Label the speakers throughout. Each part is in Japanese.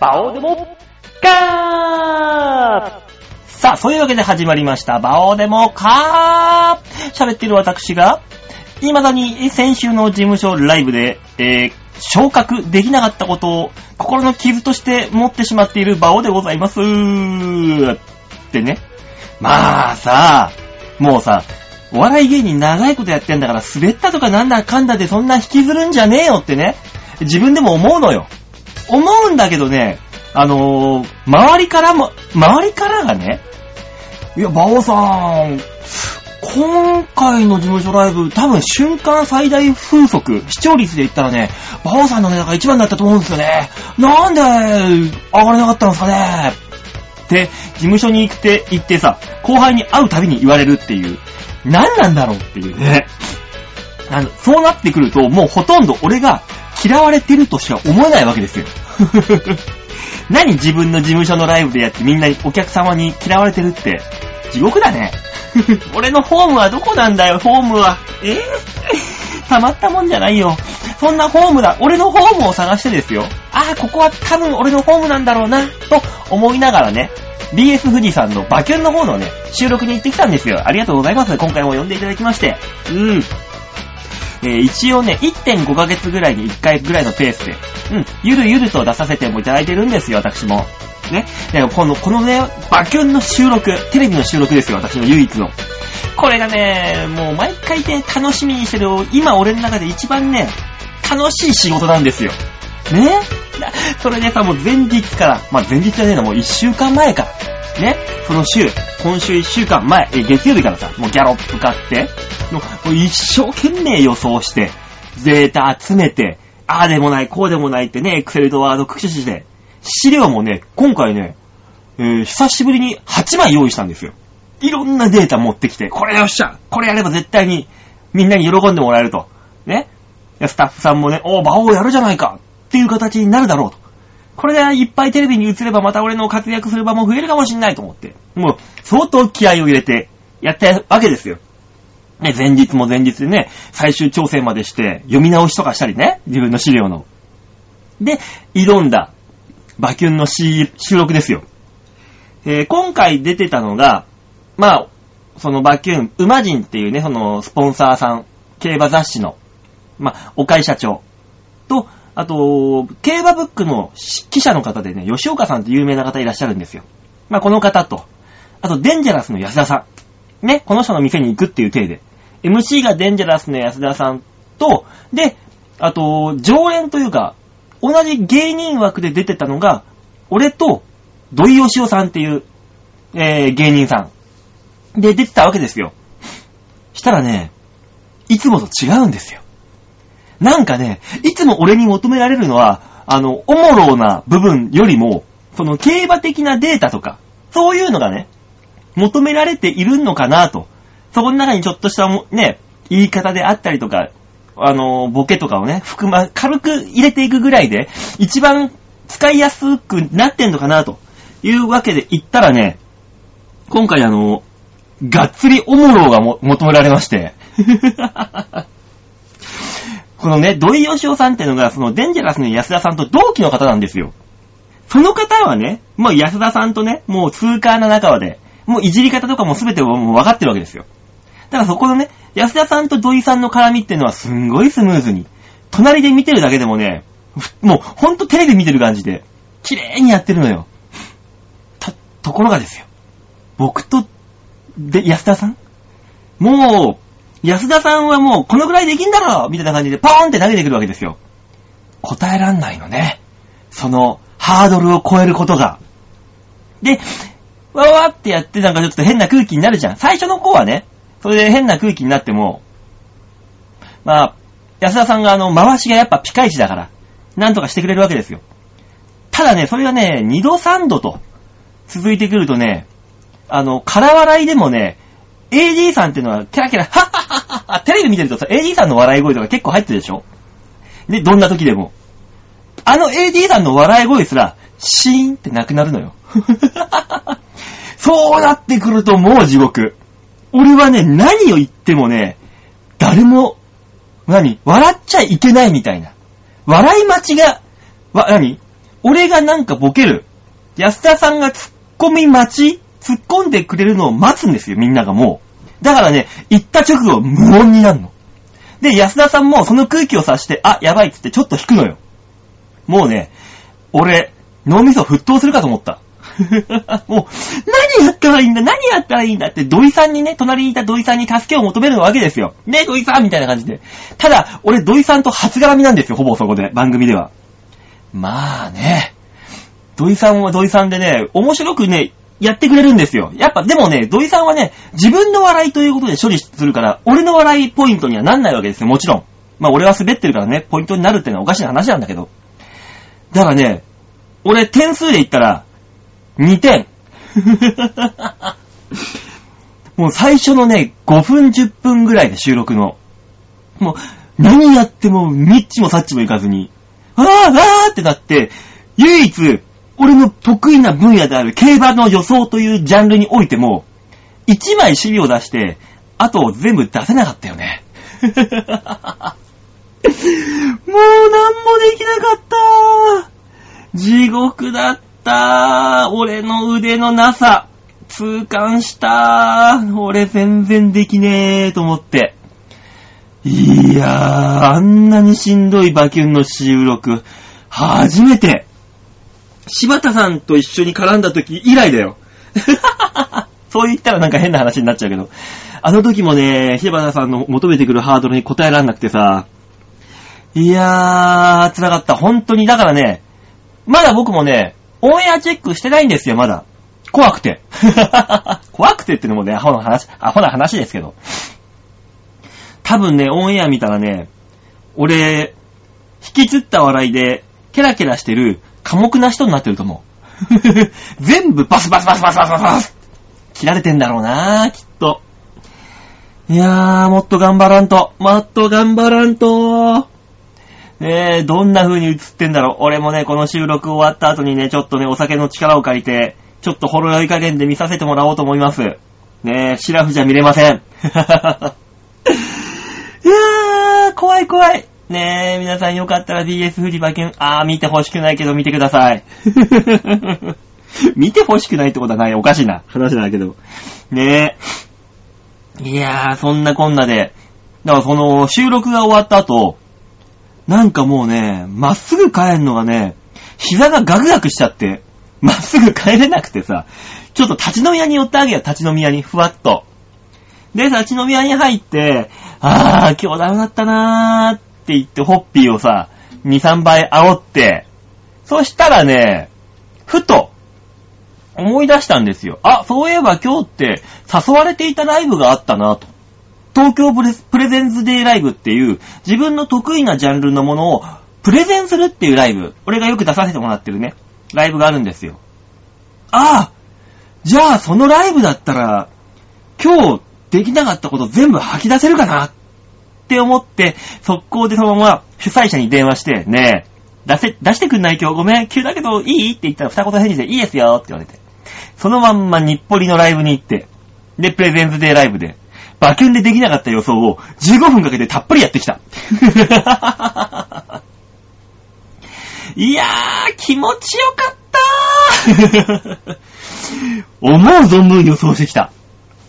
Speaker 1: バオでも、ガーさあ、そういうわけで始まりました。バオでもかー喋ってる私が、未だに先週の事務所ライブで、えー、昇格できなかったことを心の傷として持ってしまっているバオでございます。ってね。まあさ、もうさ、お笑い芸人長いことやってんだから滑ったとかなんだかんだでそんな引きずるんじゃねえよってね。自分でも思うのよ。思うんだけどね、あのー、周りからも、周りからがね、いや、バオさん、今回の事務所ライブ、多分瞬間最大風速、視聴率で言ったらね、バオさんのネタが一番だったと思うんですよね。なんで上がれなかったんですかねって、事務所に行って、行ってさ、後輩に会うたびに言われるっていう、何なんだろうっていうね。あの、そうなってくると、もうほとんど俺が嫌われてるとしか思えないわけですよ。何自分の事務所のライブでやってみんなにお客様に嫌われてるって。地獄だね。俺のホームはどこなんだよ、ホームは。え？ぇ、たまったもんじゃないよ。そんなホームだ。俺のホームを探してですよ。ああ、ここは多分俺のホームなんだろうな、と思いながらね、BS 富士さんのバキュンの方のね、収録に行ってきたんですよ。ありがとうございます。今回も呼んでいただきまして。うん。えー一応ね、1.5ヶ月ぐらいに1回ぐらいのペースで、うん、ゆるゆると出させてもいただいてるんですよ、私も。ね。でこの、このね、バキュンの収録、テレビの収録ですよ、私の唯一の。これがね、もう毎回ね、楽しみにしてる、今俺の中で一番ね、楽しい仕事なんですよ。ねそれでさ、もう前日から、まあ前日じゃねえな、もう一週間前から、ね、その週、今週一週間前、え月曜日からさ、もうギャロップ買って、もうもう一生懸命予想して、データ集めて、ああでもない、こうでもないってね、エクセルとワード駆使して、資料もね、今回ね、えー久しぶりに8枚用意したんですよ。いろんなデータ持ってきて、これよっしゃこれやれば絶対にみんなに喜んでもらえると。ね。スタッフさんもね、おー、バオやるじゃないかっていう形になるだろうと。これでいっぱいテレビに映ればまた俺の活躍する場も増えるかもしんないと思って。もう、相当気合を入れてやったわけですよ。ね、前日も前日でね、最終調整までして、読み直しとかしたりね、自分の資料の。で、挑んだ、バキュンの収録ですよ。えー今回出てたのが、まあ、そのバキュン、馬人っていうね、そのスポンサーさん、競馬雑誌の、まあ、岡井社長と、あと、競馬ブックの記者の方でね、吉岡さんって有名な方いらっしゃるんですよ。まあ、この方と、あと、デンジャラスの安田さん。ね、この人の店に行くっていう体で。MC がデンジャラスの安田さんと、で、あと、常連というか、同じ芸人枠で出てたのが、俺と、土井善雄さんっていう、えー、芸人さん。で、出てたわけですよ。したらね、いつもと違うんですよ。なんかね、いつも俺に求められるのは、あの、おもろな部分よりも、その競馬的なデータとか、そういうのがね、求められているのかなと。そこの中にちょっとしたね、言い方であったりとか、あの、ボケとかをね、含ま、軽く入れていくぐらいで、一番使いやすくなってんのかなというわけで言ったらね、今回あの、がっつりおもろうが求められまして。このね、土井善雄さんっていうのが、そのデンジャラスの安田さんと同期の方なんですよ。その方はね、もう安田さんとね、もう通過な仲間で、もういじり方とかも全てもう分かってるわけですよ。だからそこのね、安田さんと土井さんの絡みっていうのはすんごいスムーズに、隣で見てるだけでもね、もうほんとテレビ見てる感じで、綺麗にやってるのよ。と、ところがですよ。僕と、で、安田さん？もう、安田さんはもうこのぐらいできんだろみたいな感じでポーンって投げてくるわけですよ。答えらんないのね。その、ハードルを超えることが。で、わわってやってなんかちょっと変な空気になるじゃん。最初の子はね、それで変な空気になっても、まあ、安田さんがあの、回しがやっぱピカイチだから、なんとかしてくれるわけですよ。ただね、それがね、二度三度と続いてくるとね、あの、空笑いでもね、AD さんっていうのは、キラキラ、はっはっはっはっは、テレビ見てるとさ、AD さんの笑い声とか結構入ってるでしょ？で、どんな時でも。あの AD さんの笑い声すら、シーンってなくなるのよ。そうなってくるともう地獄。俺はね、何を言ってもね、誰も、何笑っちゃいけないみたいな。笑い待ちが、わ、何俺がなんかボケる。安田さんが突っ込み待ち突っ込んでくれるのを待つんですよ、みんながもう。だからね、行った直後無音になるの。で、安田さんもその空気を察して、あ、やばいっつってちょっと引くのよ。もうね、俺、脳みそ沸騰するかと思った。もう、何やったらいいんだ何やったらいいんだって土井さんにね、隣にいた土井さんに助けを求めるわけですよ。ね土井さんみたいな感じで。ただ、俺土井さんと初絡みなんですよ、ほぼそこで、番組では。まあね、土井さんは土井さんでね、面白くね、やってくれるんですよ。やっぱ、でもね、土井さんはね、自分の笑いということで処理するから、俺の笑いポイントにはなんないわけですよ、もちろん。まあ俺は滑ってるからね、ポイントになるってのはおかしな話なんだけど。だからね、俺点数で言ったら、2点。もう最初のね、5分10分ぐらいで収録の。もう、何やっても、ミッチもサッチもいかずに、あーあーってなって、唯一、俺の得意な分野である競馬の予想というジャンルにおいても、1枚資料出して、あと全部出せなかったよね。もう何もできなかった地獄だった俺の腕のなさ。痛感した俺全然できねえと思って。いやー、あんなにしんどいバキュンの収録、初めて。柴田さんと一緒に絡んだ時以来だよ。そう言ったらなんか変な話になっちゃうけど。あの時もね、柴田さんの求めてくるハードルに答えられなくてさ。いやー、辛かった。本当に。だからね、まだ僕もね、オンエアチェックしてないんですよ、まだ。怖くて。怖くてってのもね、アホな話、アホな話ですけど。多分ね、オンエア見たらね、俺、引きつった笑いで、ケラケラしてる、寡黙な人になってると思う。全部バスバスバスバスバスバスバス切られてんだろうなぁきっと。いやー、もっと頑張らんと。もっと頑張らんと。ねえ、どんな風に映ってんだろう。俺もね、この収録終わった後にね、ちょっとね、お酒の力を借りて、ちょっとほろ酔い加減で見させてもらおうと思います。ねえ、シラフじゃ見れません。いやー、怖い怖い。ねえ、皆さんよかったら DS フリバケン、あー、見て欲しくないけど見てください。見て欲しくないってことはない。おかしいな。話だけど。ねえ。いやー、そんなこんなで。だからその、収録が終わった後、なんかもうね、まっすぐ帰るのがね、膝がガクガクしちゃって、まっすぐ帰れなくてさ、ちょっと立ち飲み屋に寄ってあげよ、立ち飲み屋に、ふわっと。で、立ち飲み屋に入って、あー、今日ダメだったなーって言って、ホッピーをさ、2、3倍煽って、そしたらね、ふと、思い出したんですよ。あ、そういえば今日って誘われていたライブがあったなと。東京プレゼンズデイライブっていう自分の得意なジャンルのものをプレゼンするっていうライブ。俺がよく出させてもらってるね。ライブがあるんですよ。ああじゃあそのライブだったら今日できなかったこと全部吐き出せるかな？って思って、速攻でそのまま主催者に電話して、ねえ、出せ、出してくんない今日？ごめん、急だけどいい？って言ったら二言返事でいいですよって言われて。そのまんま日暮里のライブに行って、で、プレゼンズデーライブで、馬券でできなかった予想を15分かけてたっぷりやってきた。いやー、気持ちよかったー思う存分予想してきた。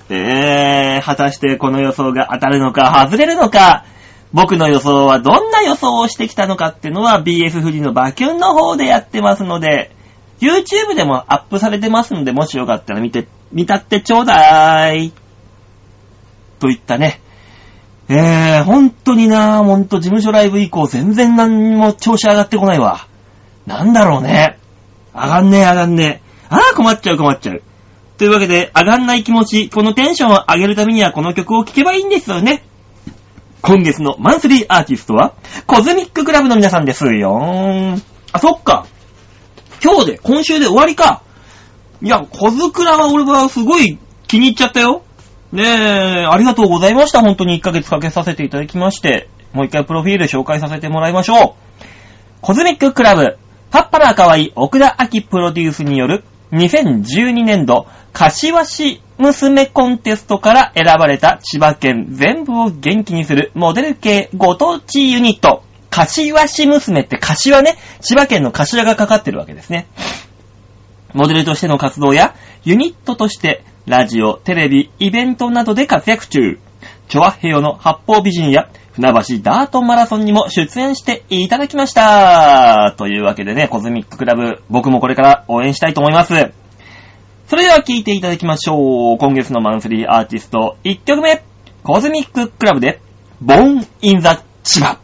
Speaker 1: えー、果たしてこの予想が当たるのか外れるのか、僕の予想はどんな予想をしてきたのかってのは BS 富士のバキュンの方でやってますので、YouTube でもアップされてますので、もしよかったら見て、見たってちょうだい。といったね。えー、ほんとになぁほんと事務所ライブ以降全然何も調子上がってこないわ。なんだろうね。上がんねえ上がんねえ。ああ、困っちゃう困っちゃう。というわけで、上がんない気持ち、このテンションを上げるためにはこの曲を聴けばいいんですよね。今月のマンスリーアーティストは、コズミッククラブの皆さんですよーんあ、そっか。今日で、今週で終わりか。いや、コズクラは俺はすごい気に入っちゃったよ。で、ありがとうございました。本当に1ヶ月かけさせていただきまして、もう一回プロフィール紹介させてもらいましょう。コズミッククラブ、パッパラーかわいい奥田明プロデュースによる2012年度、柏市娘コンテストから選ばれた千葉県全部を元気にするモデル系ご当地ユニット、柏市娘って柏ね、千葉県の柏がかかってるわけですね。モデルとしての活動や、ユニットとしてラジオ、テレビ、イベントなどで活躍中。チョアヘヨの八方美人や、船橋ダートマラソンにも出演していただきました。というわけでね、コズミッククラブ、僕もこれから応援したいと思います。それでは聴いていただきましょう。今月のマンスリーアーティスト、1曲目、コズミッククラブで、
Speaker 2: Born in the チバ。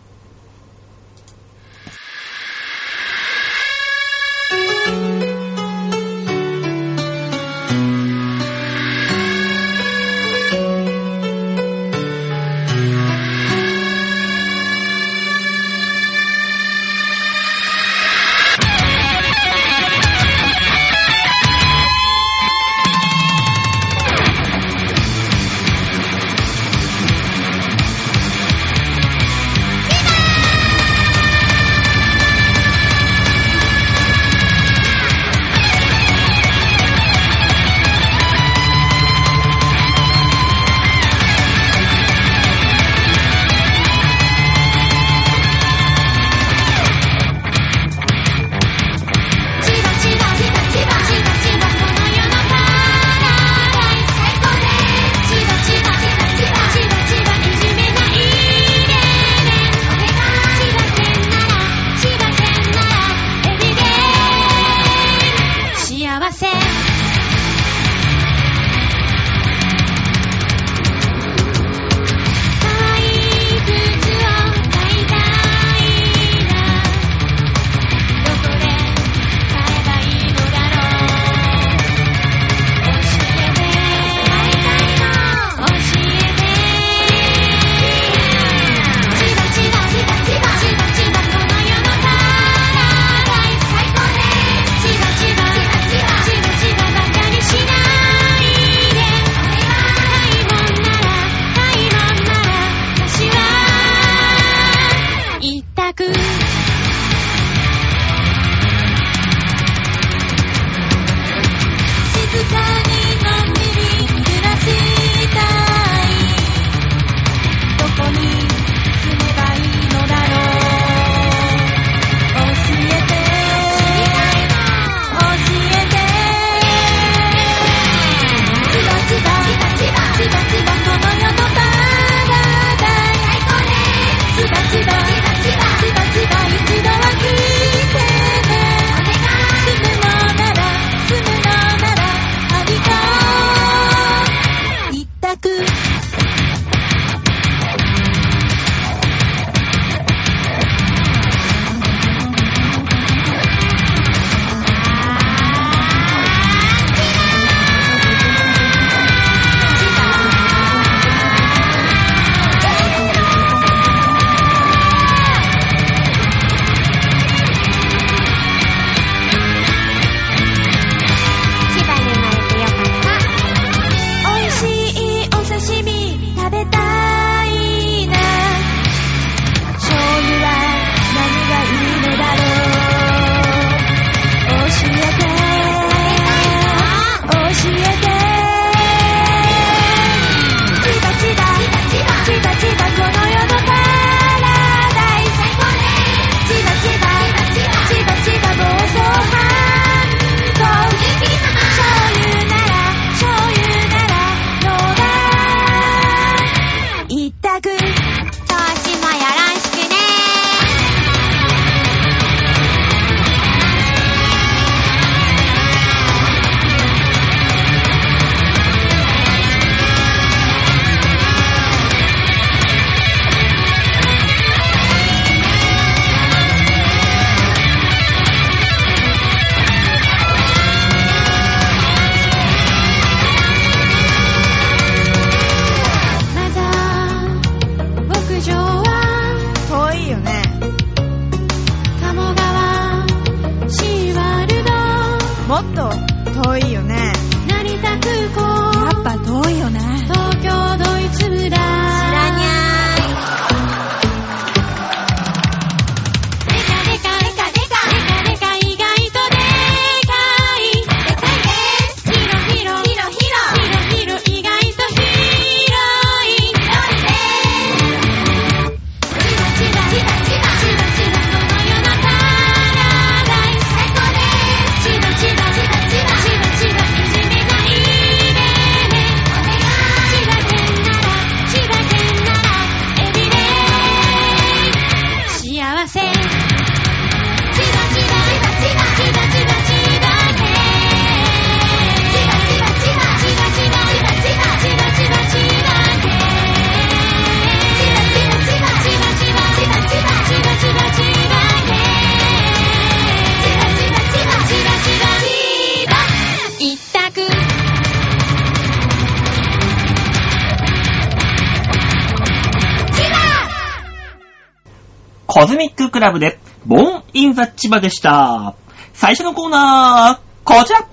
Speaker 1: コズミッククラブで、ボーンインザ千葉でした。最初のコーナー、こちら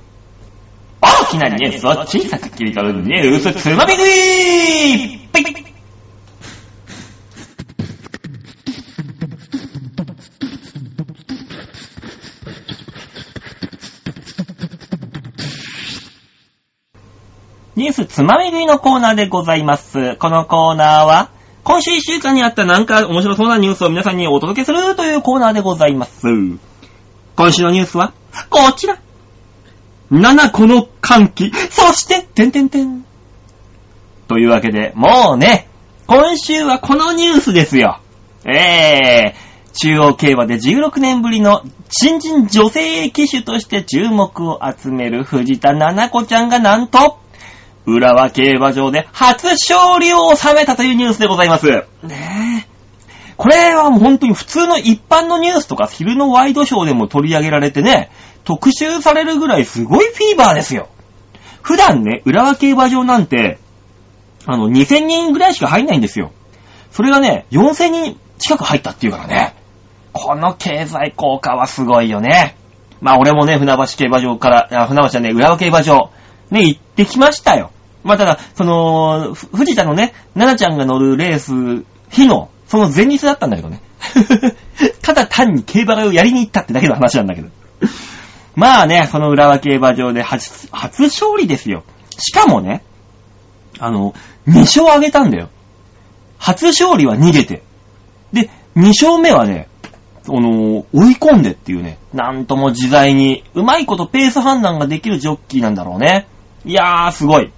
Speaker 1: 大きなニュースを小さく切り取るニュースつまみ食い ニュースつまみ食いのコーナーでございます。このコーナーは、今週1週間にあったなんか面白そうなニュースを皆さんにお届けするというコーナーでございます。今週のニュースは、こちら。7個の歓喜、そして、てんてんてん。というわけで、もうね、今週はこのニュースですよ。えー、中央競馬で16年ぶりの新人女性騎手として注目を集める藤田七子ちゃんがなんと、浦和競馬場で初勝利を収めたというニュースでございます。ねえ。これはもう本当に普通の一般のニュースとか昼のワイドショーでも取り上げられてね、特集されるぐらいすごいフィーバーですよ。普段ね、浦和競馬場なんて、あの、2000人ぐらいしか入んないんですよ。それがね、4000人近く入ったっていうからね。この経済効果はすごいよね。まあ俺もね、船橋競馬場から、あ船橋はね、浦和競馬場、ね、行ってきましたよ。まあただ、その、藤田のね、奈々ちゃんが乗るレース、日の、その前日だったんだけどね。ただ単に競馬をやりに行ったってだけの話なんだけど。まあね、その浦和競馬場で初、初勝利ですよ。しかもね、あの、2勝あげたんだよ。初勝利は逃げて。で、2勝目はね、あの、追い込んでっていうね、なんとも自在に、うまいことペース判断ができるジョッキーなんだろうね。いやー、すごい。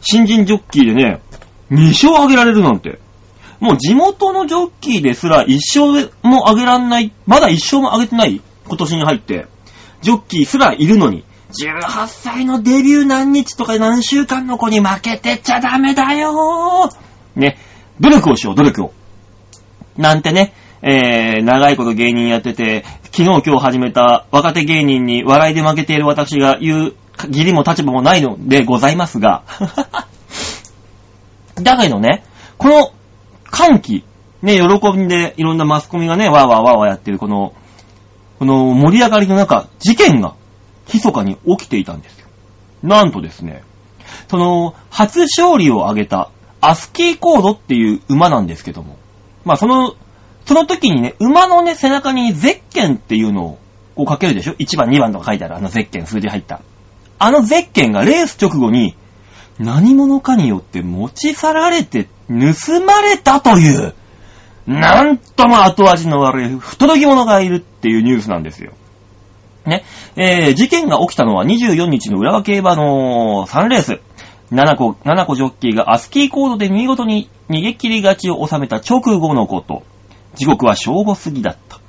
Speaker 1: 新人ジョッキーでね、2勝あげられるなんて。もう地元のジョッキーですら1勝もあげらんない、まだ1勝もあげてない今年に入って、ジョッキーすらいるのに、18歳のデビュー何日とか何週間の子に負けてちゃダメだよ。ーね、努力をしよう、努力を。なんてね、えー、長いこと芸人やってて、昨日今日始めた若手芸人に笑いで負けている私が言う義理も立場もないのでございますが、だけどね、この歓喜、ね、喜んでいろんなマスコミがね、わーわーわーわーやってるこの、この盛り上がりの中、事件が密かに起きていたんですよ。なんとですね、その、初勝利を挙げたアスキーコードっていう馬なんですけども、まあその、その時にね、馬のね、背中にゼッケンっていうのをこうかけるでしょ ?1 番、2番とか書いてあるあのゼッケン、数字入った。あのゼッケンがレース直後に何者かによって持ち去られて盗まれたという、なんとも後味の悪い不届き者がいるっていうニュースなんですよ。ね。えー、事件が起きたのは24日の浦和競馬の3レース。7個、7個ジョッキーがアスキーコードで見事に逃げ切り勝ちを収めた直後のこと。時刻は正午過ぎだった。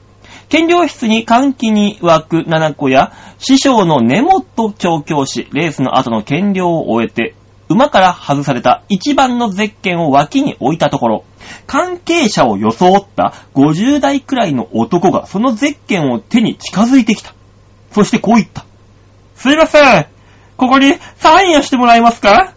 Speaker 1: 検量室に歓喜に湧く7個や、師匠の根本調教師、レースの後の検量を終えて、馬から外された一番のゼッケンを脇に置いたところ、関係者を装った50代くらいの男がそのゼッケンを手に近づいてきた。そしてこう言った。すいません。ここにサインをしてもらえますか？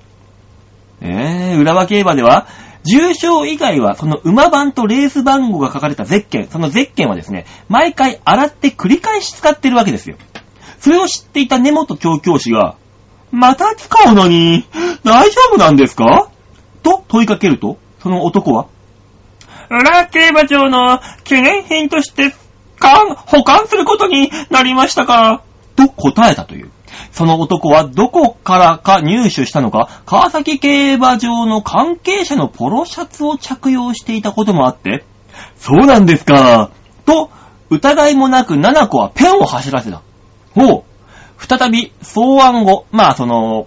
Speaker 1: えー、浦和競馬では、重賞以外はその馬番とレース番号が書かれたゼッケン、そのゼッケンはですね、毎回洗って繰り返し使ってるわけですよ。それを知っていた根本調教師が、また使うのに、大丈夫なんですか？と問いかけると、その男は、浦和競馬場の記念品として、保管することになりましたか？と答えたという。その男はどこからか入手したのか、川崎競馬場の関係者のポロシャツを着用していたこともあって、そうなんですか。と、疑いもなく7個はペンを走らせた。ほう。再び、草案後、まあその、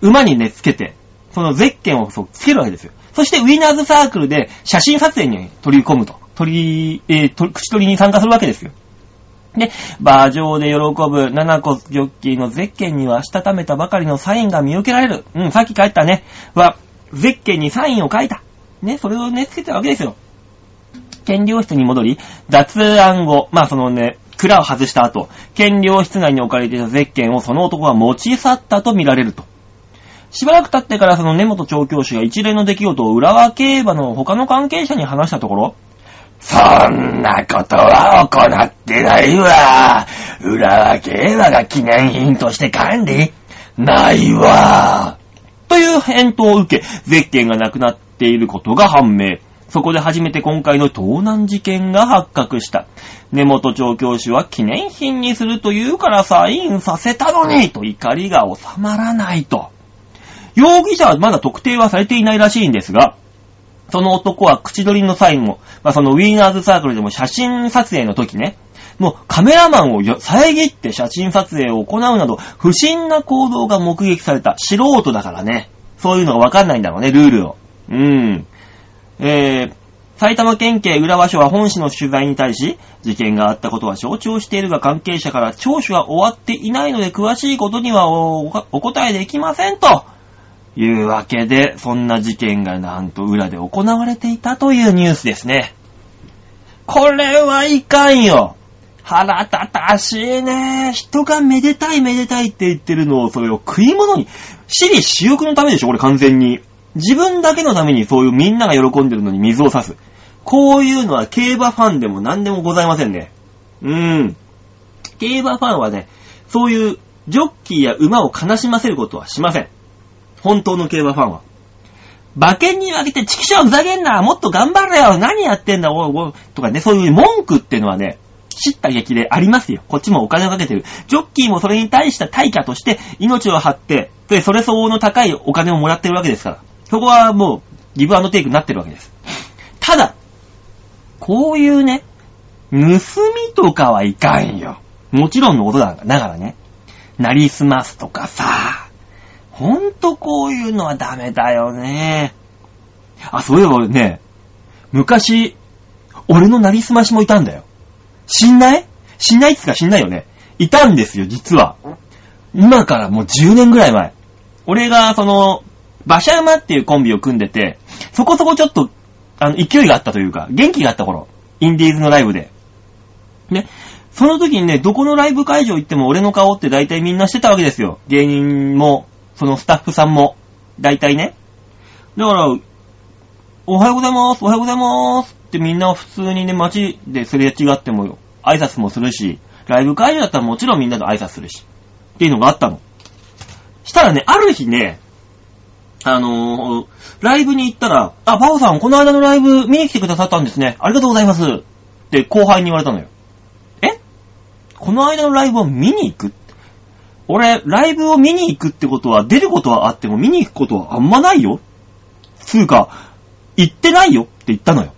Speaker 1: 馬にね、つけて、そのゼッケンをそうつけるわけですよ。そしてウィナーズサークルで写真撮影に取り込むと。取り、えーと口取りに参加するわけですよ。で、馬上で喜ぶ7個ジョッキーのゼッケンにはしたためたばかりのサインが見受けられる。うん、さっき書いたね。は、ゼッケンにサインを書いた。ね、それをね、つけてたわけですよ。検量室に戻り、雑案後、まあそのね、蔵を外した後、検量室内に置かれていたゼッケンをその男が持ち去ったと見られると。しばらく経ってからその根本調教師が一連の出来事を浦和競馬の他の関係者に話したところ、そんなことは行ってないわ。浦和競馬が記念品として管理ないわ。という返答を受け、ゼッケンがなくなっていることが判明。そこで初めて今回の盗難事件が発覚した。根本調教師は記念品にするというからサインさせたのにと怒りが収まらないと。容疑者はまだ特定はされていないらしいんですが、その男は口取りの際も、まあ、そのウィーナーズサークルでも写真撮影の時ね、もうカメラマンを遮って写真撮影を行うなど、不審な行動が目撃された。素人だからね。そういうのがわかんないんだろうね、ルールを。うーん。えー、埼玉県警浦和署は本市の取材に対し、事件があったことは承知をしているが関係者から聴取は終わっていないので詳しいことにはお答えできませんと。いうわけで、そんな事件がなんと裏で行われていたというニュースですね。これはいかんよ。腹立たしいね。人がめでたいめでたいって言ってるのを、それを食い物に、私利私欲のためでしょこれ完全に。自分だけのためにそういうみんなが喜んでるのに水を差す。こういうのは競馬ファンでも何でもございませんね。うーん。競馬ファンはね、そういうジョッキーや馬を悲しませることはしません。本当の競馬ファンは？馬券に分けて、チキショーふざけんなもっと頑張れよ何やってんだおいおいとかね、そういう文句っていうのはね、知った激でありますよ。こっちもお金をかけてる。ジョッキーもそれに対した対価として命を張って、で、それ相応の高いお金をもらってるわけですから。そこはもう、ギブアンドテイクになってるわけです。ただ、こういうね、盗みとかはいかんよ。もちろんのことだながらね。なりすますとかさ、ほんとこういうのはダメだよね。あ、そういえば俺ね、昔、俺のなりすましもいたんだよ。知んない？知んないっつか知んないよね。いたんですよ、実は。今からもう10年ぐらい前。俺が、その、馬車馬っていうコンビを組んでて、そこそこちょっと、あの、勢いがあったというか、元気があった頃、インディーズのライブで。ね、その時にね、どこのライブ会場行っても俺の顔って大体みんなしてたわけですよ。芸人も、そのスタッフさんも、大体ね。だから、おはようございます、おはようございますってみんな普通にね、街ですれ違っても挨拶もするし、ライブ会場だったらもちろんみんなと挨拶するし、っていうのがあったの。したらね、ある日ね、あのー、ライブに行ったら、あ、バオさん、この間のライブ見に来てくださったんですね。ありがとうございます。って後輩に言われたのよ。え？この間のライブを見に行く？俺、ライブを見に行くってことは、出ることはあっても見に行くことはあんまないよ。つうか、行ってないよって言ったのよ。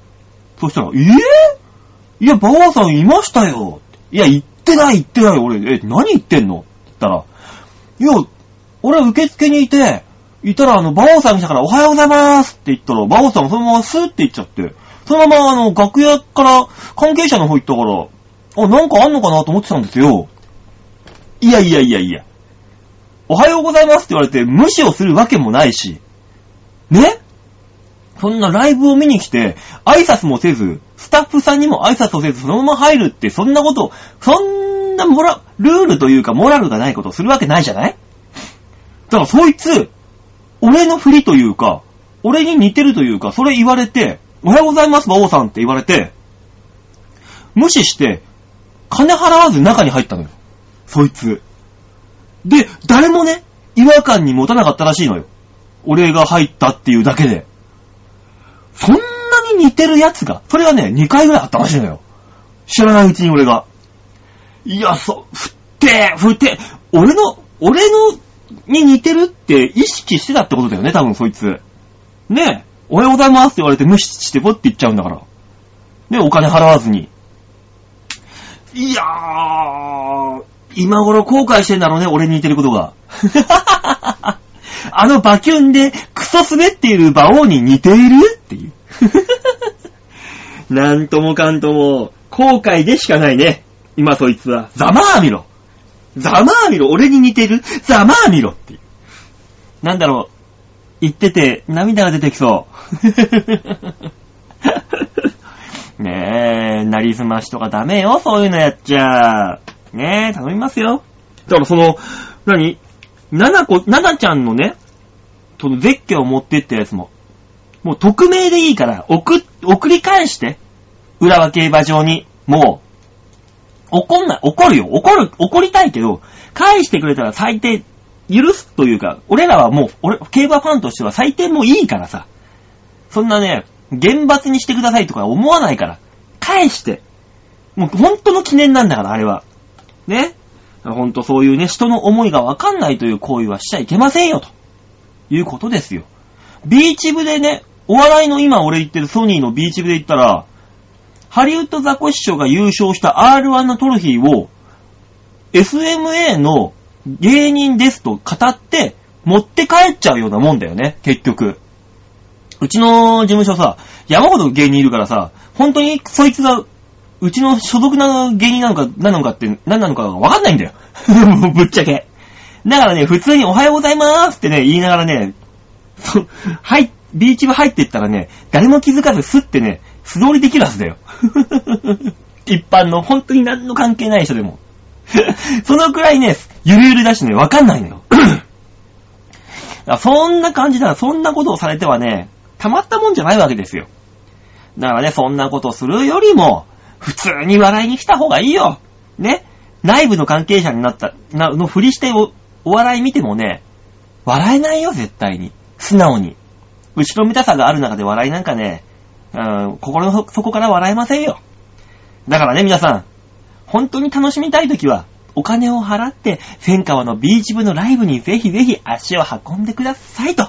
Speaker 1: そしたら、えぇ、いや、バオさんいましたよ。いや、行ってない行ってない俺、え、何言ってんの？って言ったら、いや、俺受付にいて、いたらあの、バオさん来たからおはようございますって言ったら、バオさんそのままスーって言っちゃって、そのままあの、楽屋から関係者の方行ったから、あ、なんかあんのかなと思ってたんですよ。いやいやいやいや。おはようございますって言われて無視をするわけもないし。ね？そんなライブを見に来て、挨拶もせず、スタッフさんにも挨拶をせず、そのまま入るって、そんなこと、そんなモラ、ルールというかモラルがないことをするわけないじゃない？だからそいつ、俺の振りというか、俺に似てるというか、それ言われて、おはようございます、馬王さんって言われて、無視して、金払わず中に入ったのよ。そいつ。で、誰もね、違和感に持たなかったらしいのよ。俺が入ったっていうだけで。そんなに似てるやつが、それがね、2回ぐらいあったらしいのよ。知らないうちに俺が。いや、そ、振って、振って、俺の、俺の、に似てるって意識してたってことだよね、多分そいつ。ねえ、おはようございますって言われて無視してポッて言っちゃうんだから。ねお金払わずに。いやー、今頃後悔してんだろうね、俺に似てることが。あのバキュンでクソ滑っている馬王に似ているっていう。なんともかんとも、後悔でしかないね。今そいつは。ざまあみろ。ざまあみろ。俺に似てるざまあみろっていう。なんだろう。言ってて涙が出てきそう。ねえ、なりすましとかダメよ、そういうのやっちゃ。ねえ、頼みますよ。だからその、何？ななこ、ななちゃんのね、そのゼッケンを持ってったやつも、もう匿名でいいから、送、送り返して。浦和競馬場に、もう、怒んない、怒るよ、怒る、怒りたいけど、返してくれたら最低、許すというか、俺らはもう、俺、競馬ファンとしては最低もいいからさ、そんなね、厳罰にしてくださいとか思わないから、返して、もう本当の記念なんだから、あれは。ね。ほんとそういうね、人の思いがわかんないという行為はしちゃいけませんよ、ということですよ。ビーチ部でね、お笑いの今俺言ってるソニーのビーチ部で言ったら、ハリウッドザコシショウが優勝した R1 のトロフィーを、SMA の芸人ですと語って、持って帰っちゃうようなもんだよね、結局。うちの事務所さ、山ほど芸人いるからさ、本当にそいつが、うちの所属な芸人なのか何なのかって何なのかわかんないんだよ。ぶっちゃけ。だからね、普通におはようございますってね、言いながらね、そはい、ビーチ部入ってったらね、誰も気づかずスッてね、素通りできるはずだよ。一般の本当に何の関係ない人でも。そのくらいね、ゆるゆるだしね、わかんないのよ。そんな感じだ、そんなことをされてはね、たまったもんじゃないわけですよ。だからね、そんなことするよりも、普通に笑いに来た方がいいよ。ね？内部の関係者になった、な、のふりしてお、お笑い見てもね、笑えないよ、絶対に。素直に。後ろめたさがある中で笑いなんかね、うん、心の底から笑えませんよ。だからね、皆さん、本当に楽しみたいときは、お金を払って、千川のビーチ部のライブにぜひぜひ足を運んでくださいと。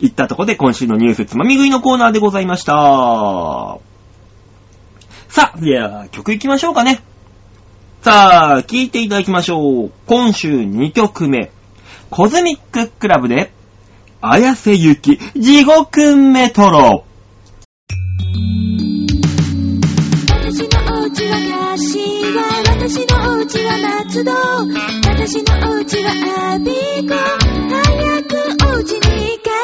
Speaker 1: 言ったとこで今週のニュースつまみ食いのコーナーでございました。さあ、では曲行きましょうかね。さあ、聴いていただきましょう。今週2曲目。コズミッククラブで、綾瀬ゆき、地獄メトロ。
Speaker 2: 私のお家は柏私のお家は松戸私のお家はアビコ早くお家に帰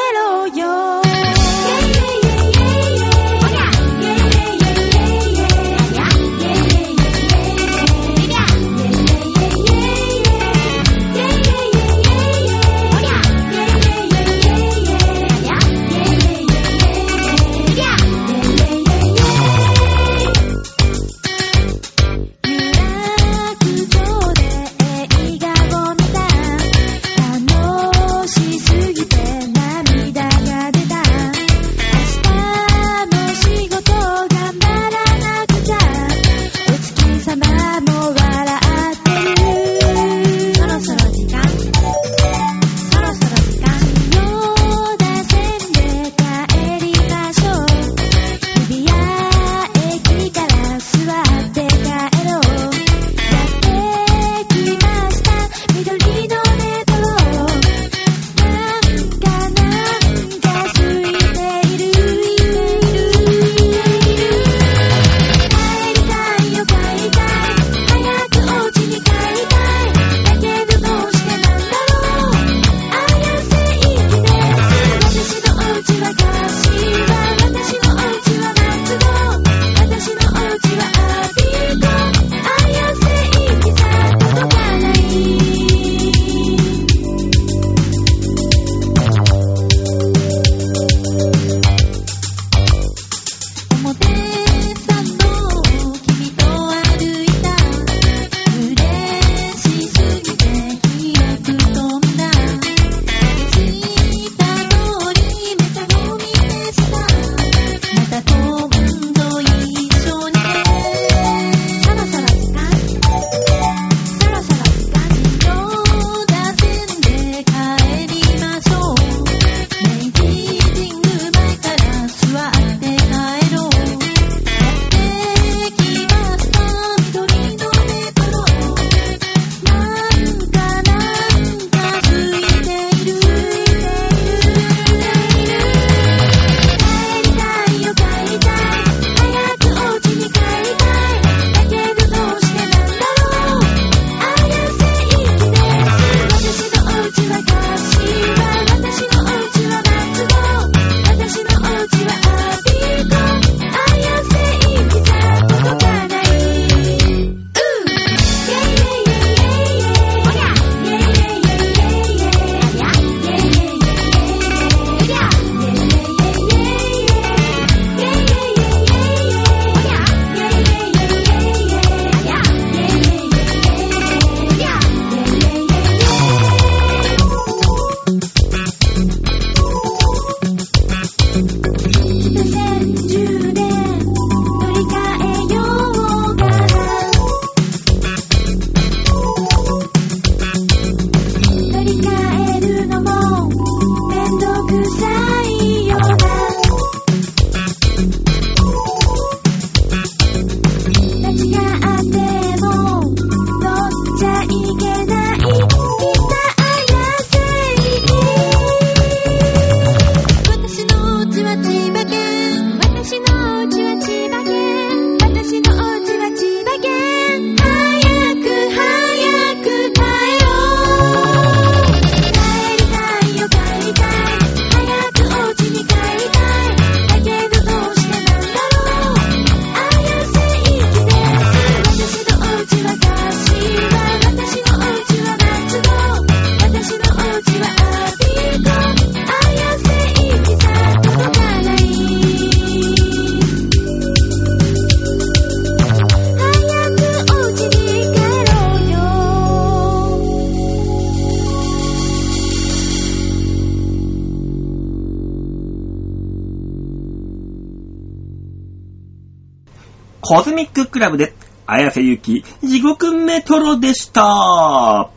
Speaker 1: コズミッククラブで、綾瀬ゆき、地獄メトロでした。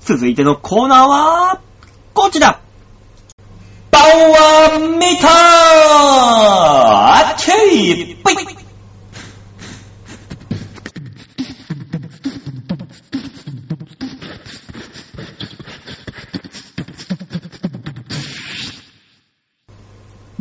Speaker 1: 続いてのコーナーは、こちらパワーメーター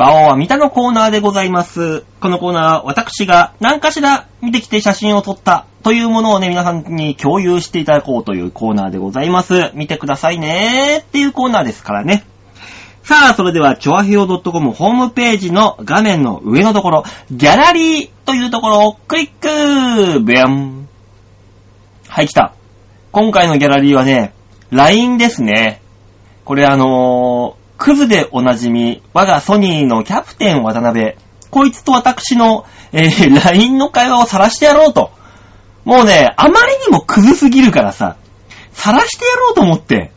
Speaker 1: バオは見たのコーナーでございます。このコーナーは私が何かしら見てきて写真を撮ったというものをね、皆さんに共有していただこうというコーナーでございます。見てくださいねーっていうコーナーですからね。さあ、それでは、チョアヘオ .com ホームページの画面の上のところ、ギャラリーというところをクリックブヤンはい、来た。今回のギャラリーはね、LINE ですね。これあのー、クズでおなじみ、我がソニーのキャプテン渡辺、こいつと私の、えー LINE の会話を晒してやろうと。もうね、あまりにもクズすぎるからさ、晒してやろうと思って。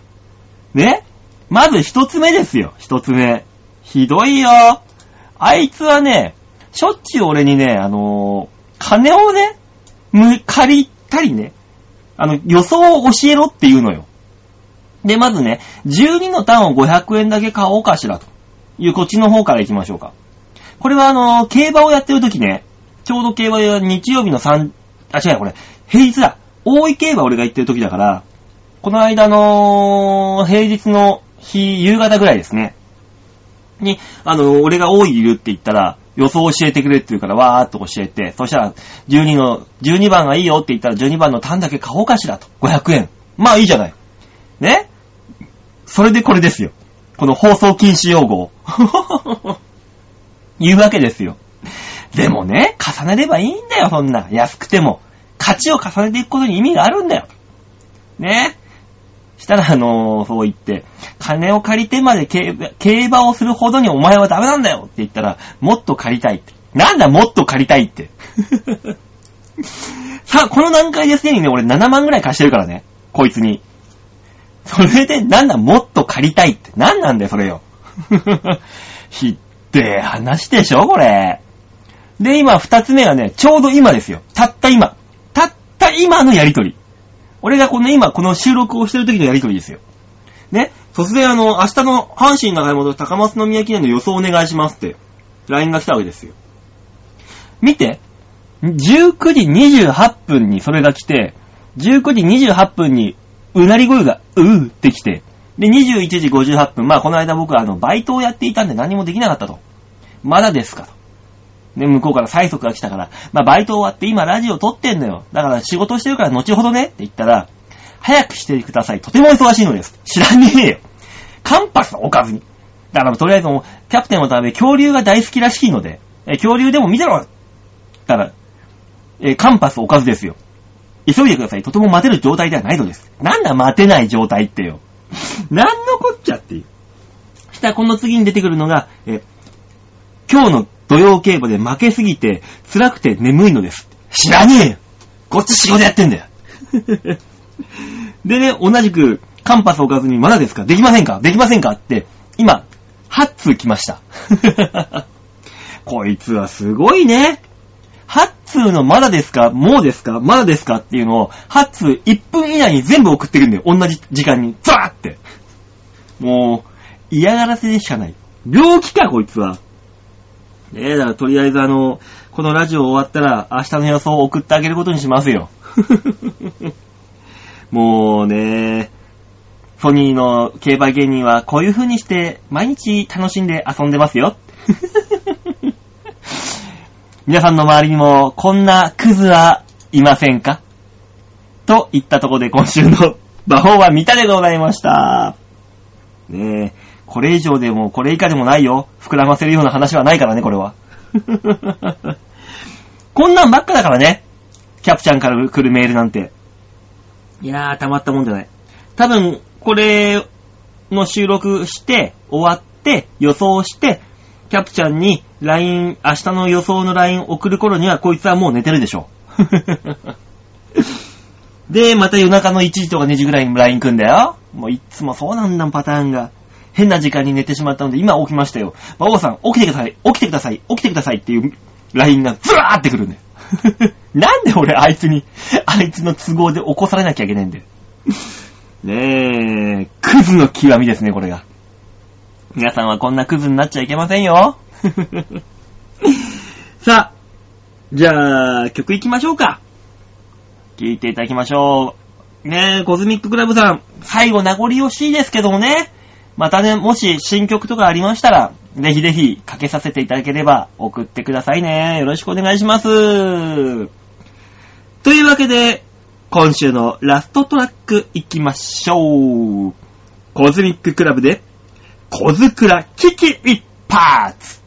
Speaker 1: ね？まず一つ目ですよ、一つ目。ひどいよ。あいつはね、しょっちゅう俺にね、あのー金をね、む、借りたりね、あの、予想を教えろって言うのよ。で、まずね、12の単を500円だけ買おうかしらという、こっちの方から行きましょうか。これはあの競馬をやってる時ね、ちょうど競馬は日曜日の3、あ、違う、これ、平日だ。大井競馬俺が行ってる時だから、この間の平日の日、夕方ぐらいですね。に、あの、俺が大井いるって言ったら、予想教えてくれって言うから、わーっと教えて、そしたら、12の、12番がいいよって言ったら、12番の単だけ買おうかしらと。500円。まあいいじゃない。ね？それでこれですよ。この放送禁止用語を。言うわけですよ。でもね、重ねればいいんだよ、そんな。安くても。価値を重ねていくことに意味があるんだよ。ね。したら、あのーそう言って、金を借りてまで競馬をするほどにお前はダメなんだよって言ったら、もっと借りたいって。なんだ、もっと借りたいって。さあ、この段階ですでにね、俺7万ぐらい貸してるからね。こいつに。それで、なんだ、もっと借りたいって。なんなんだよ、それよ。ひって話でしょ、これ。で、今、二つ目はね、ちょうど今ですよ。たった今。たった今のやりとり。俺がこの今、この収録をしてる時のやりとりですよ。ね？突然あの、明日の阪神長山と高松宮記念の予想お願いしますって、LINE が来たわけですよ。見て。19時28分にそれが来て、19時28分にうなり声がうーって来て、で、21時58分、まあこの間僕はあの、バイトをやっていたんで何もできなかったと。まだですかと。で、向こうから催促が来たから、まあバイト終わって今ラジオ撮ってんのよ。だから仕事してるから後ほどねって言ったら、早くしてください。とても忙しいのです。知らねえよ。カンパス置かずに。だからとりあえずもう、キャプテンのため恐竜が大好きらしいので、え恐竜でも見てろだから、えカンパス置かずですよ。急いでください。とても待てる状態ではないのです。なんだ待てない状態ってよ。なんのこっちゃっていう。したらこの次に出てくるのが、え、今日の土曜競馬で負けすぎて辛くて眠いのです。知らねえよこっち仕事やってんだよ でね、同じく、カンパス置かずにまだですか？できませんか？できませんか？って、今、8通来ました。こいつはすごいね。通のまだですか？もうですか？まだですか？っていうのを、8通1分以内に全部送ってくんだよ。同じ時間に。ザーって。もう、嫌がらせでしかない。病気か、こいつは。ねえ、だからとりあえずあの、このラジオ終わったら、明日の予想を送ってあげることにしますよ。もうね、ソニーの競馬芸人はこういう風にして毎日楽しんで遊んでますよ。皆さんの周りにもこんなクズはいませんか？といったところで今週の馬法は見たでございました。ねえ、これ以上でもこれ以下でもないよ。膨らませるような話はないからね、これは。こんなんばっかだからね。キャプちゃんから来るメールなんて。いやー、たまったもんじゃない。多分、これの収録して、終わって、予想して、キャプちゃんに LINE、明日の予想の LINE 送る頃には、こいつはもう寝てるでしょ。で、また夜中の1時とか2時ぐらいに LINE 来んだよ。もういつもそうなんだ、パターンが。変な時間に寝てしまったので、今起きましたよ。馬王さん、起きてください、起きてください、起きてくださいっていう LINE がズワーってくるんだよ。
Speaker 2: なんで俺あいつに、あいつの都合で起こされなきゃいけないんだよ。ねえ、クズの極みですね、これが。皆さんはこんなクズになっちゃいけませんよ。さあ、じゃあ、曲行きましょうか。聴いていただきましょう。ねえ、コズミッククラブさん、最後名残惜しいですけどもね、またね、もし新曲とかありましたら、ぜひぜひかけさせていただければ送ってくださいね。よろしくお願いします。というわけで、今週のラストトラック行きましょう。コズミッククラブで、コズクラ危機一発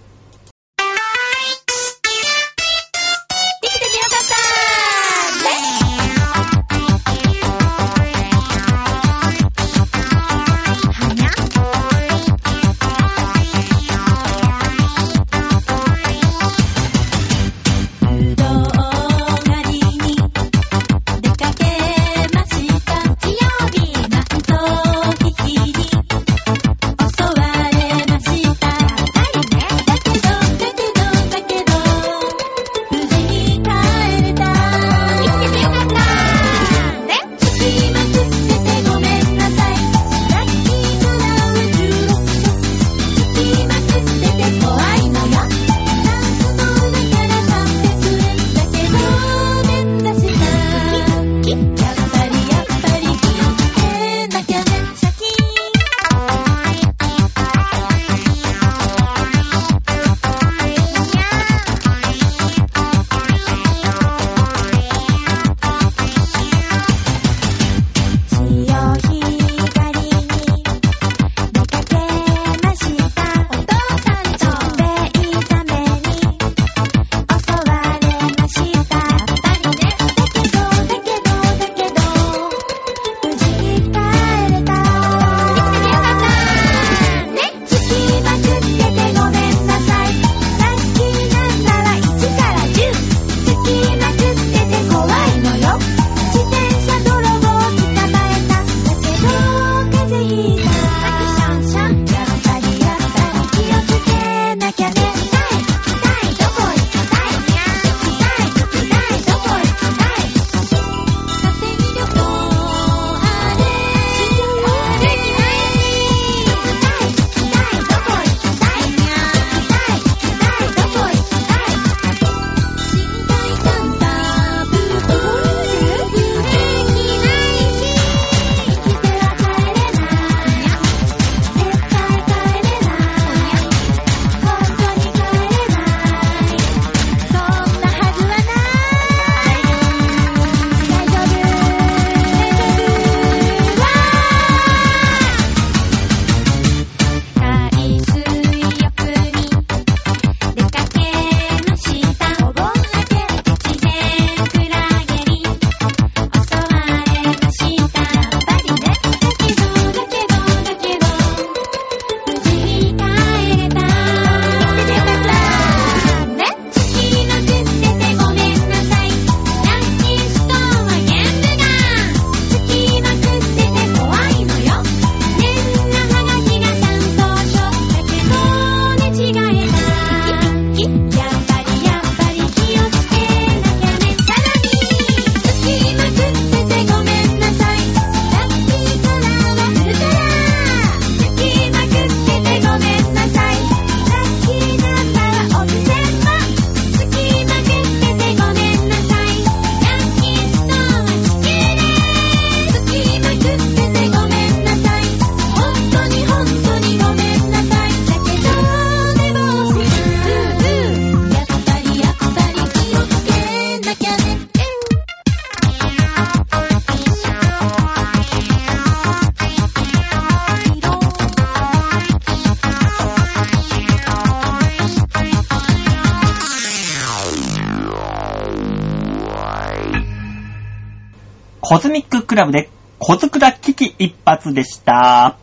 Speaker 1: ラ
Speaker 2: ブで小倉危機一発でした。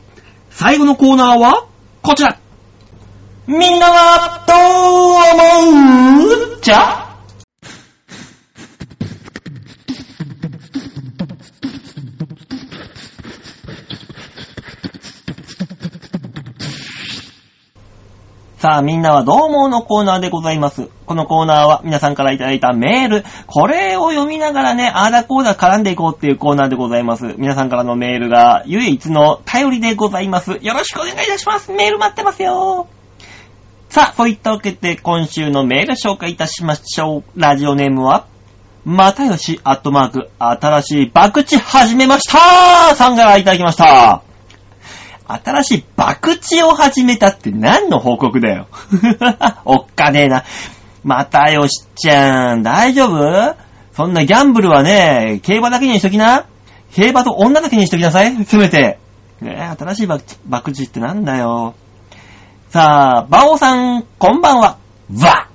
Speaker 2: 最後のコーナーは、こちら。みんなは、どう思う？じゃ
Speaker 1: さあ、みんなはどう思うのコーナーでございます。このコーナーは皆さんからいただいたメール、これを読みながらね、あーだこーだ絡んでいこうっていうコーナーでございます。皆さんからのメールが唯一の頼りでございます。よろしくお願いいたします。メール待ってますよ。さあ、そういったわけで今週のメール紹介いたしましょう。ラジオネームは、またよし、アットマーク、新しい爆地始めましたさんからいただきました。新しい爆地を始めたって何の報告だよ。おっかねえな。またよしっちゃん、大丈夫？そんなギャンブルはね、競馬だけにしときな。競馬と女だけにしときなさい。せめて。ねえ、新しい爆地爆地ってなんだよ。さあ、バオさん、こんばんは。わ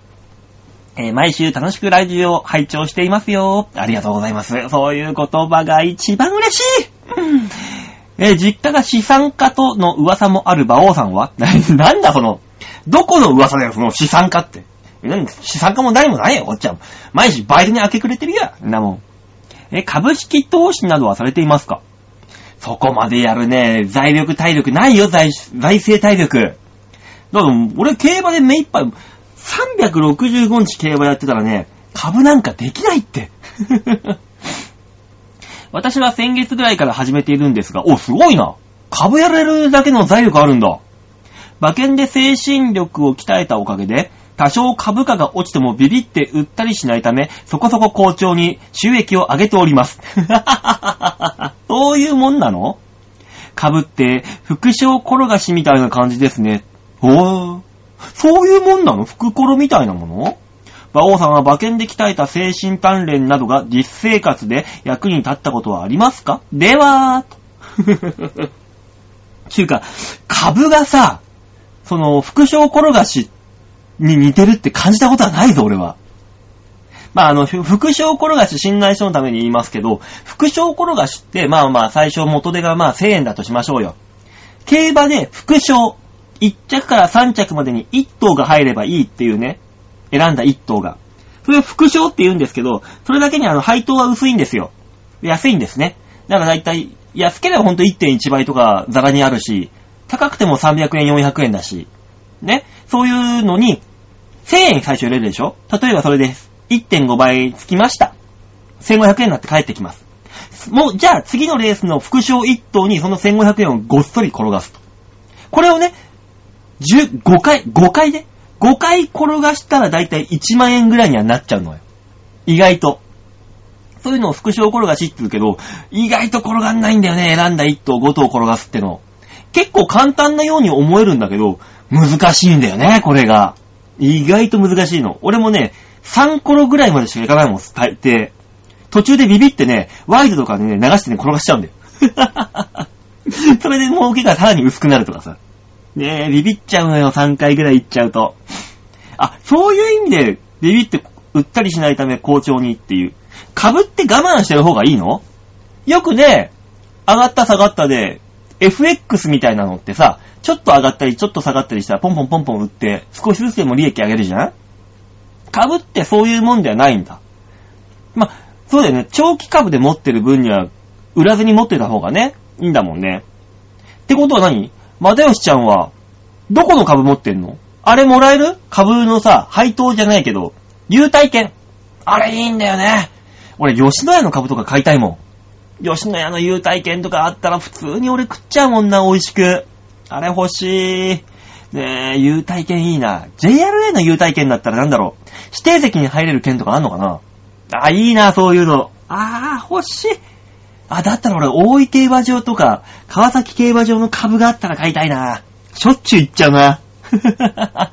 Speaker 1: えー毎週楽しくラジオを拝聴していますよ。ありがとうございます。そういう言葉が一番嬉しい。えー実家が資産家との噂もある馬王さんは？な なんだその、どこの噂だよ、その資産家って？何資産家も何もないよ、おっちゃん。毎日バイトに明け暮れてるやん。なもん。え、株式投資などはされていますか？そこまでやるね、財力体力ないよ、財、財政体力。だから、俺競馬で目いっぱい、365日競馬やってたらね、株なんかできないって。私は先月ぐらいから始めているんですが、お、すごいな。株やれるだけの財力あるんだ。馬券で精神力を鍛えたおかげで、多少株価が落ちてもビビって売ったりしないため、そこそこ好調に収益を上げております。そういうもんなの？株って、副賞転がしみたいな感じですね。おー。そういうもんなの？福コロみたいなもの？馬王さんは馬券で鍛えた精神鍛錬などが実生活で役に立ったことはありますか？ではーと。ちゅうか、株がさ、その、副賞転がしっに似てるって感じたことはないぞ、俺は。まあ、あの、副賞転がし信頼書のために言いますけど、副賞転がしって、まあまあ、最初元手がまあ1000円だとしましょうよ。競馬で副賞、1着から3着までに1頭が入ればいいっていうね、選んだ1頭が。それを副賞って言うんですけど、それだけにあの配当は薄いんですよ。安いんですね。だからだいたい、安ければほんと1.1倍とかザラにあるし、高くても300円、400円だし、ね。そういうのに、1000円最初入れるでしょ？例えばそれです。1.5倍つきました。1500円になって帰ってきます。もう、じゃあ次のレースの副賞1頭にその1500円をごっそり転がすと。これをね、15回、5回で、5回転がしたらだいたい1万円ぐらいにはなっちゃうのよ。意外と。そういうのを副賞転がしって言うけど、意外と転がんないんだよね。選んだ1頭5頭転がすっての。結構簡単なように思えるんだけど、難しいんだよね、これが。意外と難しいの。俺もね、3コロぐらいまでしかいかないもん、大抵。途中でビビってね、ワイドとかでね、流してね、転がしちゃうんだよ。それで儲けがさらに薄くなるとかさ。ねえ、ビビっちゃうのよ、3回ぐらい行っちゃうと。あ、そういう意味で、ビビって売ったりしないため好調にっていう。株って我慢してる方がいいの？よくね、上がった下がったで、FX みたいなのってさ、ちょっと上がったりちょっと下がったりしたらポンポンポンポン売って少しずつでも利益上げるじゃん？株ってそういうもんではないんだ。ま、そうだよね。長期株で持ってる分には売らずに持ってた方がね、いいんだもんね。ってことは何？まだよしちゃんは、どこの株持ってんの？あれもらえる？株のさ、配当じゃないけど、優待券。あれいいんだよね。俺、吉野家の株とか買いたいもん。吉野家の優待券とかあったら普通に俺食っちゃうもんな、美味しく。あれ欲しい。ねえ、優待券いいな。JRA の優待券だったらなんだろう。指定席に入れる券とかあんのかなあ、いいな、そういうの。あー、欲しい。あ、だったら俺、大井競馬場とか、川崎競馬場の株があったら買いたいな。しょっちゅう行っちゃうな。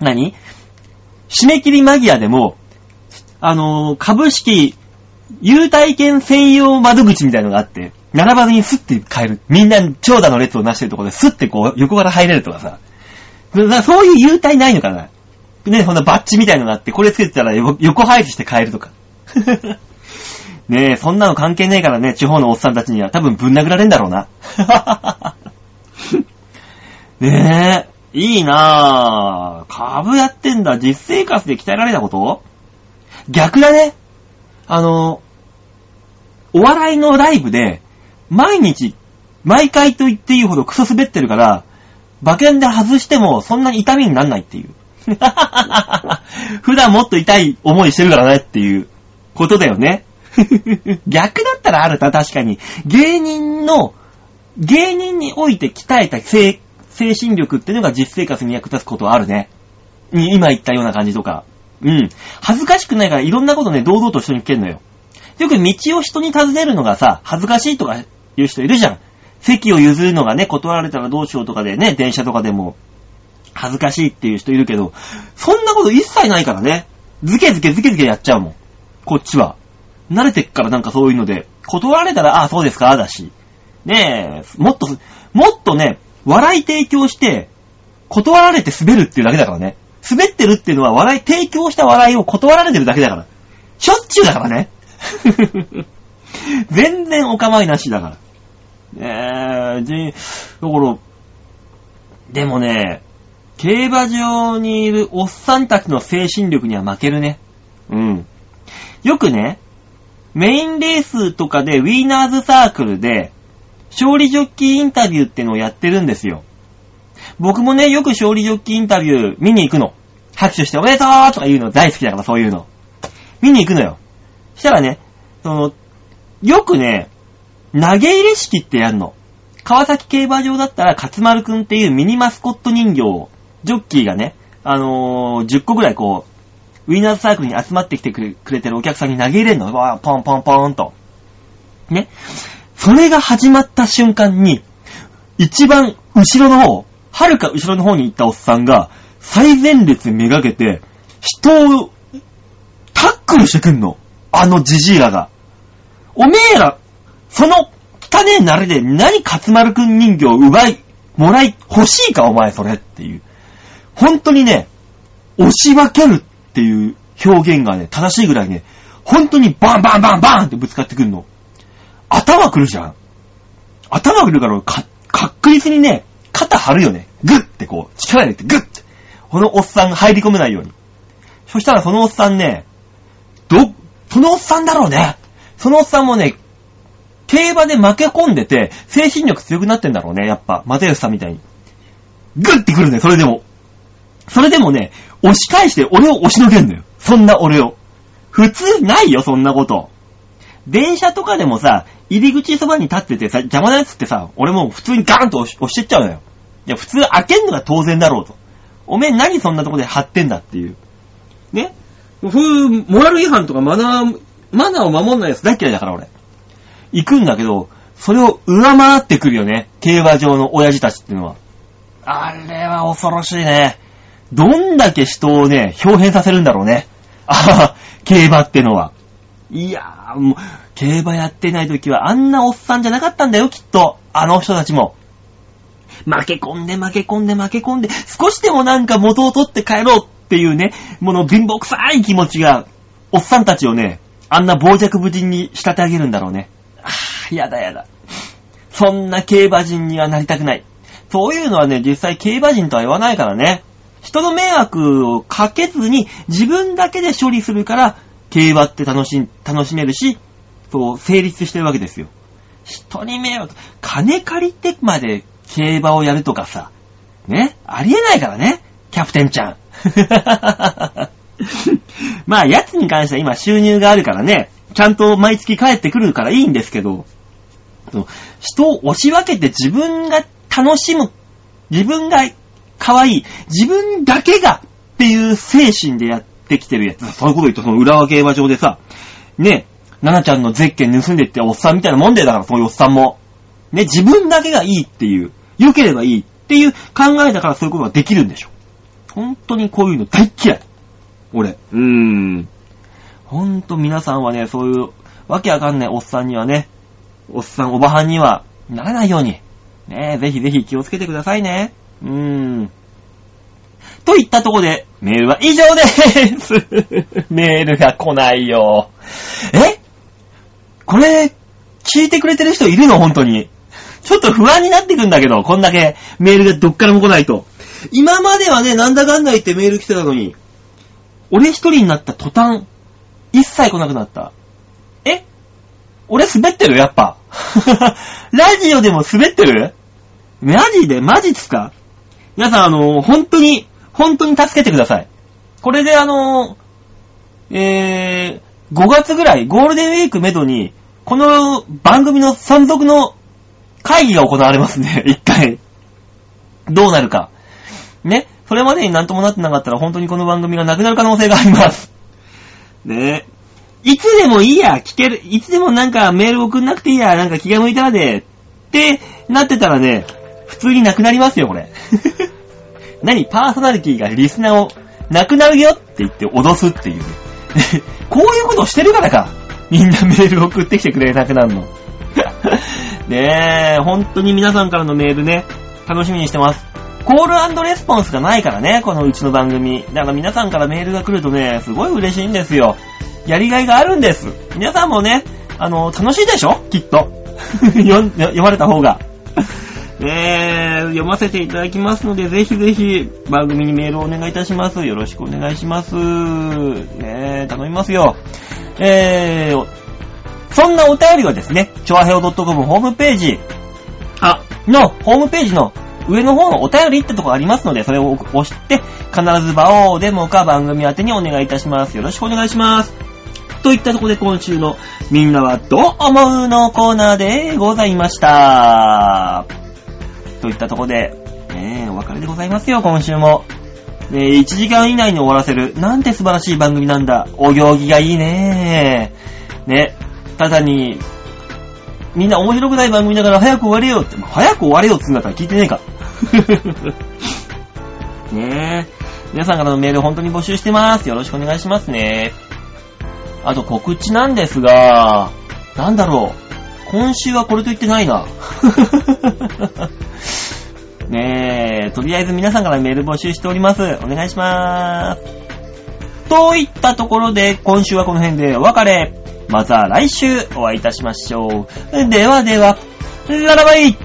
Speaker 1: 何？締め切り間際でも、あのー株式、優待券専用窓口みたいのがあって、並ばずにスッて買える。みんな長蛇の列をなしてるところでスッてこう横から入れるとかさ。なそういう優待ないのかなね、ほんなバッジみたいのがあって、これつけてたら横配置して買えるとか。ねえ、そんなの関係ねえからね、地方のおっさんたちには多分ぶん殴られんだろうな。ねえ、いいなぁ。株やってんだ。実生活で鍛えられたこと？逆だね。あの、お笑いのライブで、毎日、毎回と言っていいほどクソ滑ってるから、馬券で外してもそんなに痛みになんないっていう。普段もっと痛い思いしてるからねっていうことだよね。逆だったらあるな、確かに。芸人の、芸人において鍛えた精神力っていうのが実生活に役立つことはあるね。に今言ったような感じとか。うん。恥ずかしくないからいろんなことね、堂々と人に聞けんのよ。よく道を人に尋ねるのがさ、恥ずかしいとか言う人いるじゃん。席を譲るのがね、断られたらどうしようとかでね、電車とかでも、恥ずかしいっていう人いるけど、そんなこと一切ないからね。ズケズケズケズケやっちゃうもん。こっちは。慣れてっからなんかそういうので、断られたら、ああ、そうですか、だし。ねえ、もっと、もっとね、笑い提供して、断られて滑るっていうだけだからね。滑ってるっていうのは笑い、提供した笑いを断られてるだけだから。しょっちゅうだからね。全然お構いなしだから。えー、で、だから、でもね、競馬場にいるおっさんたちの精神力には負けるね。うん。よくね、メインレースとかでウィーナーズサークルで、勝利ジョッキーインタビューってのをやってるんですよ。僕もね、よく勝利ジョッキインタビュー見に行くの。拍手しておめでとうとか言うの大好きだからそういうの。見に行くのよ。したらね、その、よくね、投げ入れ式ってやるの。川崎競馬場だったら、勝丸くんっていうミニマスコット人形を、ジョッキーがね、あのー10個ぐらいこう、ウィナーズサークルに集まってきてくれてるお客さんに投げ入れるの。わー、ポンポンポンと。ね。それが始まった瞬間に、一番後ろの方、はるか後ろの方に行ったおっさんが、最前列めがけて、人を、タックルしてくんの。あのジジイらが。おめえら、その汚ねえ慣れで何勝丸くん人形を奪い、もらい、欲しいかお前それっていう。本当にね、押し分けるっていう表現がね、正しいぐらいね、本当にバンバンバンバンってぶつかってくるの。頭くるじゃん。頭くるからか、確実にね、肩張るよね。グッてこう、力入れてグッて。このおっさんが入り込めないように。そしたらそのおっさんね、ど、そのおっさんだろうね。そのおっさんもね、競馬で負け込んでて、精神力強くなってんだろうね、やっぱ。マテウスさんみたいに。グッてくるね、それでも。それでもね、押し返して俺を押しのけんのよ。そんな俺を。普通ないよ、そんなこと。電車とかでもさ、入り口そばに立っててさ、邪魔なやつってさ、俺もう普通にガーンと押し押してっちゃうのよ。いや、普通開けんのが当然だろうと。おめえ何そんなとこで貼ってんだっていう。ね？ふう、モラル違反とかマナー、マナーを守んないやつ大嫌いだから俺。行くんだけど、それを上回ってくるよね。競馬場の親父たちっていうのは。あれは恐ろしいね。どんだけ人をね、表変させるんだろうね。ああ、競馬ってのは。いやー、もう、競馬やってない時はあんなおっさんじゃなかったんだよ、きっと。あの人たちも。負け込んで負け込んで負け込んで、少しでもなんか元を取って帰ろうっていうね、もの貧乏臭い気持ちが、おっさんたちをね、あんな傍若無人に仕立て上げるんだろうね。ああ、やだやだ。そんな競馬人にはなりたくない。そういうのはね、実際競馬人とは言わないからね。人の迷惑をかけずに自分だけで処理するから、競馬って楽し、楽しめるし、そう、成立してるわけですよ。人に迷惑、金借りてまで競馬をやるとかさ、ね、ありえないからね、キャプテンちゃん。まあ、奴に関しては今収入があるからね、ちゃんと毎月帰ってくるからいいんですけど、人を押し分けて自分が楽しむ、自分が可愛い、自分だけがっていう精神でやってきてるやつ。そういうこと言うと、その浦和競馬場でさ、ね、ナナちゃんのゼッケン盗んでっておっさんみたいなもんでだから、そういうおっさんも。ね、自分だけがいいっていう、良ければいいっていう考えだからそういうことができるんでしょ。本当にこういうの大っ嫌い。俺。うーん。ほんと皆さんはね、そういうわけわかんないおっさんにはね、おっさん、おばはんにはならないように、ね、ぜひぜひ気をつけてくださいね。うーん。といったとこで、メールは以上でーす。メールが来ないよ。え？これ、聞いてくれてる人いるの？本当に。ちょっと不安になってくんだけど、こんだけメールがどっからも来ないと。今まではね、なんだかんだ言ってメール来てたのに、俺一人になった途端、一切来なくなった。え？俺滑ってる？やっぱ。ラジオでも滑ってる？マジで？マジっすか？皆さん、あの、本当に、本当に助けてください。これであの、えー、5月ぐらい、ゴールデンウィークめどに、この番組の存続の会議が行われますね、一回。どうなるか。ね。それまでになんともなってなかったら、本当にこの番組がなくなる可能性があります。ねいつでもいいや、聞ける、いつでもなんかメール送んなくていいや、なんか気が向いたらで、ってなってたらね、普通になくなりますよ、これ。何パーソナリティがリスナーを、なくなるよって言って脅すっていうね。こういうことをしてるからか。みんなメール送ってきてくれなくなるの。ねえ、本当に皆さんからのメールね、楽しみにしてます。コールレスポンスがないからね、このうちの番組。だから皆さんからメールが来るとね、すごい嬉しいんですよ。やりがいがあるんです。皆さんもね、あの、楽しいでしょ？きっと。読読まれた方が。ねえ、読ませていただきますので、ぜひぜひ番組にメールをお願いいたします。よろしくお願いします。ねえ、頼みますよ。えー、そんなお便りはですね、ちょあへお .com ホームページ、あ、の、ホームページの上の方のお便りってとこありますので、それを押して、必ず場をデモか番組宛てにお願いいたします。よろしくお願いします。といったところで今週のみんなはどう思うのコーナーでございました。といったとこで、ねえ、お別れでございますよ、今週も。ねえ、1時間以内に終わらせる、なんて素晴らしい番組なんだ。お行儀がいいねね、ただに、みんな面白くない番組だから早く終われよって、早く終われよって言うんだったら聞いてねえか。ねえ。皆さんからのメール本当に募集してます。よろしくお願いしますね。あと告知なんですが、なんだろう。今週はこれと言ってないな。ねえ、とりあえず皆さんからメール募集しております。お願いしまーす。といったところで、今週はこの辺でお別れ。また来週お会いいたしましょう。ではでは、ララバイ